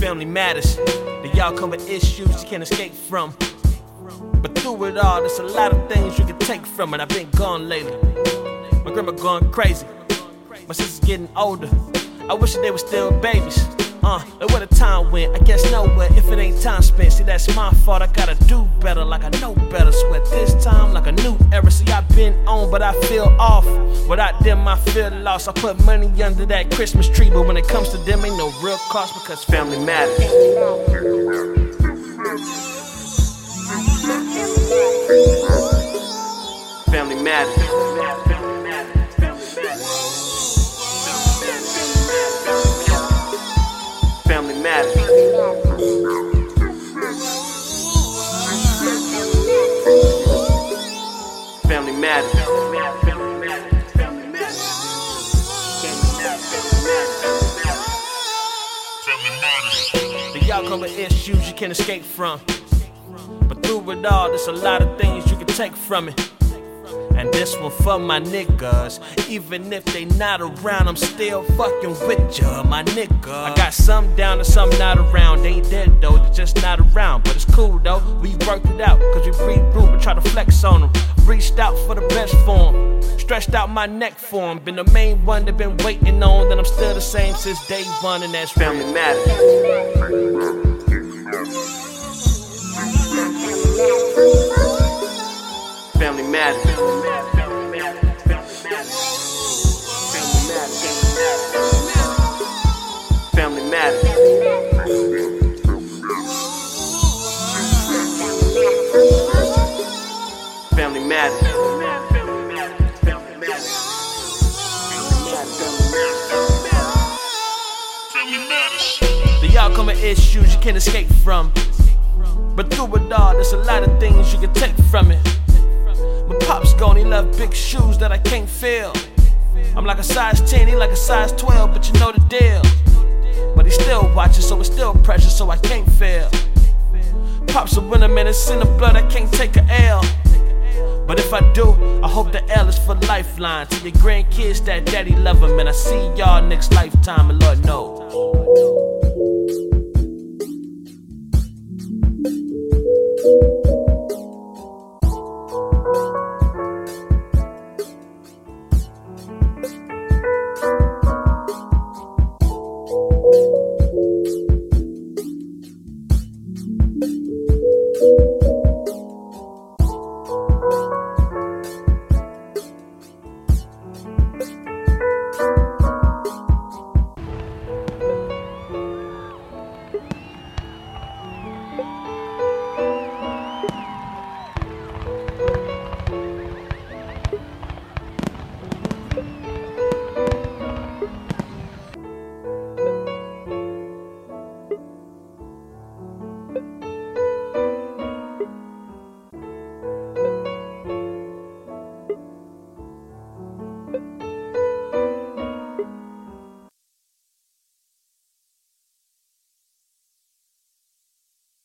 Family matters. The y'all come with issues you can't escape from. But through it all, there's a lot of things you can take from it. I've been gone lately. My grandma gone crazy. My sister's getting older. I wish that they were still babies. Uh, and where the time went, I guess nowhere if it ain't time spent. See, that's my fault. I gotta do better, like I know better. Sweat this time I've been on, but I feel off. Without them, I feel lost. I put money under that Christmas tree, but when it comes to them, ain't no real cost because family matters. Family matters. The y'all with issues you can't escape from. But through it all, there's a lot of things you can take from it. And this one for my niggas. Even if they not around, I'm still fucking with ya, my nigga. I got some down and some not around. They ain't dead though, they just not around. But it's cool though, we worked it out. Cause we breathe try to flex on them. Reached out for the best form. Stretched out my neck for for 'em. Been the main one that been waiting on. That I'm still the same since day one, and that's family matters. Family matters. With issues you can't escape from. But through it all, there's a lot of things you can take from it. My pop's gone, he left big shoes that I can't fill. I'm like a size 10, he like a size 12, but you know the deal. But he still watching, so it's still pressure, so I can't fail. Pop's a winner, man, it's in the blood, I can't take a L. But if I do, I hope the L is for lifeline. To your grandkids that daddy love 'em, and I see y'all next lifetime, and Lord knows.